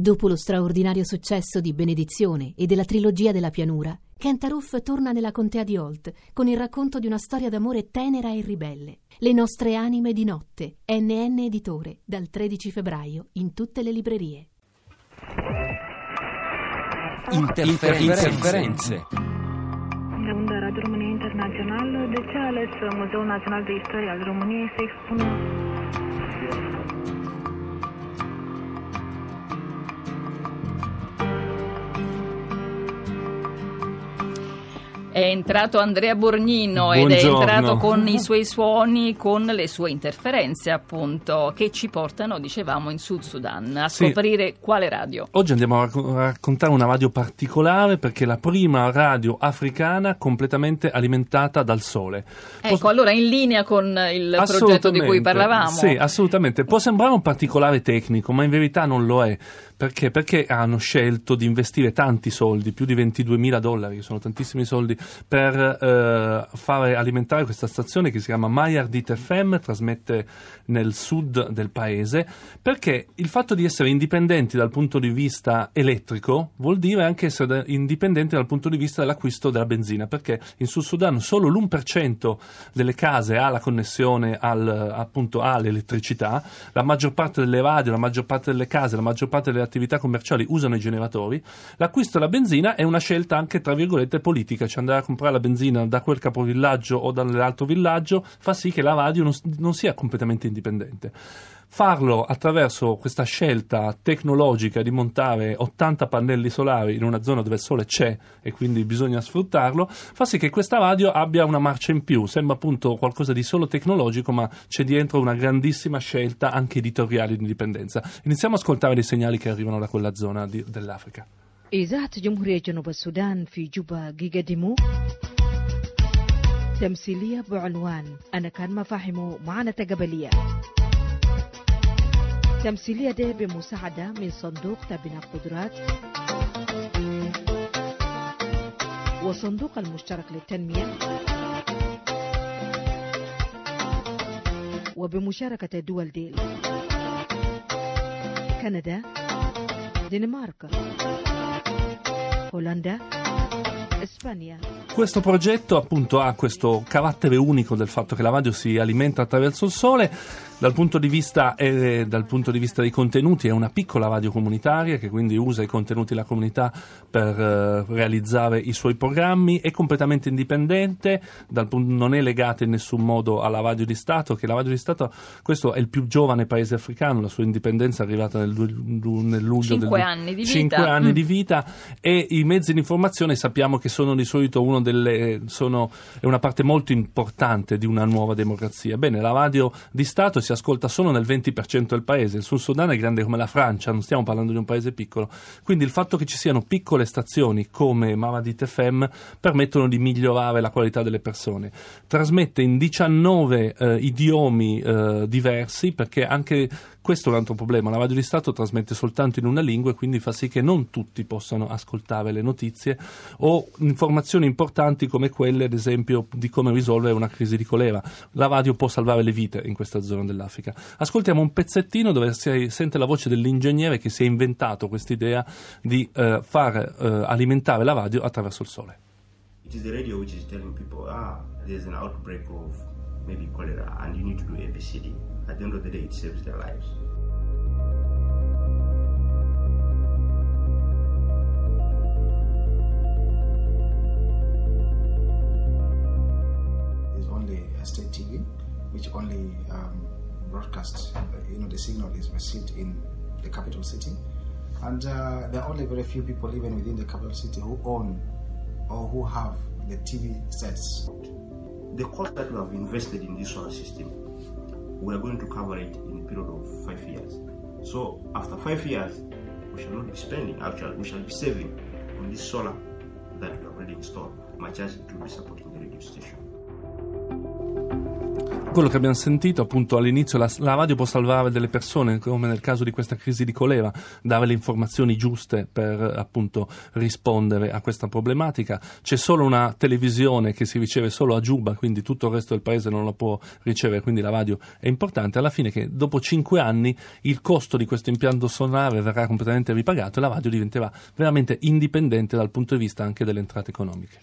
Dopo lo straordinario successo di Benedizione e della trilogia della pianura, Kent Aruf torna nella contea di Holt con il racconto di una storia d'amore tenera e ribelle. Le nostre anime di notte, NN Editore, dal 13 febbraio in tutte le librerie. Interferenze. De unde Radio România Internațional, de ce a ales Muzeul Național de Istorie al României să expună È entrato Andrea Borgnino ed è Buongiorno. entrato con i suoi suoni, con le sue interferenze appunto, che ci portano, dicevamo, in Sud Sudan a Sì. scoprire quale radio. Oggi andiamo a racco- a raccontare una radio particolare perché è la prima radio africana completamente alimentata dal sole. Ecco, allora in linea con il progetto di cui parlavamo. Sì, assolutamente. Può sembrare un particolare tecnico, ma in verità non lo è. Perché? Perché hanno scelto di investire tanti soldi, più di 22 mila dollari, che sono tantissimi soldi, per eh, fare alimentare questa stazione che si chiama Mayardit FM, trasmette nel sud del paese, perché il fatto di essere indipendenti dal punto di vista elettrico vuol dire anche essere indipendenti dal punto di vista dell'acquisto della benzina, perché in Sud Sudan solo l'1% delle case ha la connessione al, appunto all'elettricità, la maggior parte delle radio, la maggior parte delle case, la maggior parte delle attività commerciali usano i generatori, l'acquisto della benzina è una scelta anche tra virgolette politica, cioè andare a comprare la benzina da quel capovillaggio o dall'altro villaggio fa sì che la radio non, non sia completamente indipendente. Farlo attraverso questa scelta tecnologica di montare 80 pannelli solari in una zona dove il sole c'è e quindi bisogna sfruttarlo, fa sì che questa radio abbia una marcia in più. Sembra appunto qualcosa di solo tecnologico, ma c'è dietro una grandissima scelta anche editoriale di indipendenza. Iniziamo a ascoltare dei segnali che arrivano da quella zona di- dell'Africa. إذاعة جمهورية جنوب السودان في جوبا جيجا ديمو تمثيلية بعنوان أنا كان مفاهيمه معاناة قبلية تمثيلية دي بمساعدة من صندوق تبنى قدرات وصندوق المشترك للتنمية. وبمشاركة الدول ديل. كندا Danimarka, Hollanda, Questo progetto appunto ha questo carattere unico del fatto che la radio si alimenta attraverso il sole. Dal punto di vista, eh, dal punto di vista dei contenuti è una piccola radio comunitaria che quindi usa i contenuti della comunità per eh, realizzare i suoi programmi, è completamente indipendente, dal non è legata in nessun modo alla radio di Stato, che la radio di Stato, questo è il più giovane paese africano, la sua indipendenza è arrivata nel, nel luglio Cinque del anni di vita. cinque anni Mm. di vita e i mezzi di informazione sappiamo che sono di solito delle, sono, è una parte molto importante di una nuova democrazia. Bene, la radio di Stato si ascolta solo nel 20% del paese, il Sud Sudan è grande come la Francia, non stiamo parlando di un paese piccolo, quindi il fatto che ci siano piccole stazioni come Mamadit FM permettono di migliorare la qualità delle persone. Trasmette in 19 eh, idiomi eh, diversi perché anche questo è un altro problema, la radio di Stato trasmette soltanto in una lingua e quindi fa sì che non tutti possano ascoltare le notizie o informazioni importanti come quelle, ad esempio, di come risolvere una crisi di colera. La radio può salvare le vite in questa zona dell'Africa. Ascoltiamo un pezzettino dove si sente la voce dell'ingegnere che si è inventato quest'idea di eh, far eh, alimentare la radio attraverso il sole. It is the radio which is telling people, ah, there's an outbreak of maybe cholera and you need to do ABCD. At the end of the day, it saves their lives. is only a state TV, which only um, broadcasts, uh, you know, the signal is received in the capital city. And uh, there are only very few people, even within the capital city, who own or who have the TV sets. The cost that we have invested in this solar system, we are going to cover it in a period of five years. So after five years, we shall not be spending, actually, we shall be saving on this solar that we have already installed, much as it will be supporting the radio station. Quello che abbiamo sentito, appunto all'inizio la, la, radio può salvare delle persone, come nel caso di questa crisi di colera, dare le informazioni giuste per appunto rispondere a questa problematica. C'è solo una televisione che si riceve solo a Giuba, quindi tutto il resto del paese non la può ricevere, quindi la radio è importante. Alla fine che dopo cinque anni il costo di questo impianto solare verrà completamente ripagato e la radio diventerà veramente indipendente dal punto di vista anche delle entrate economiche.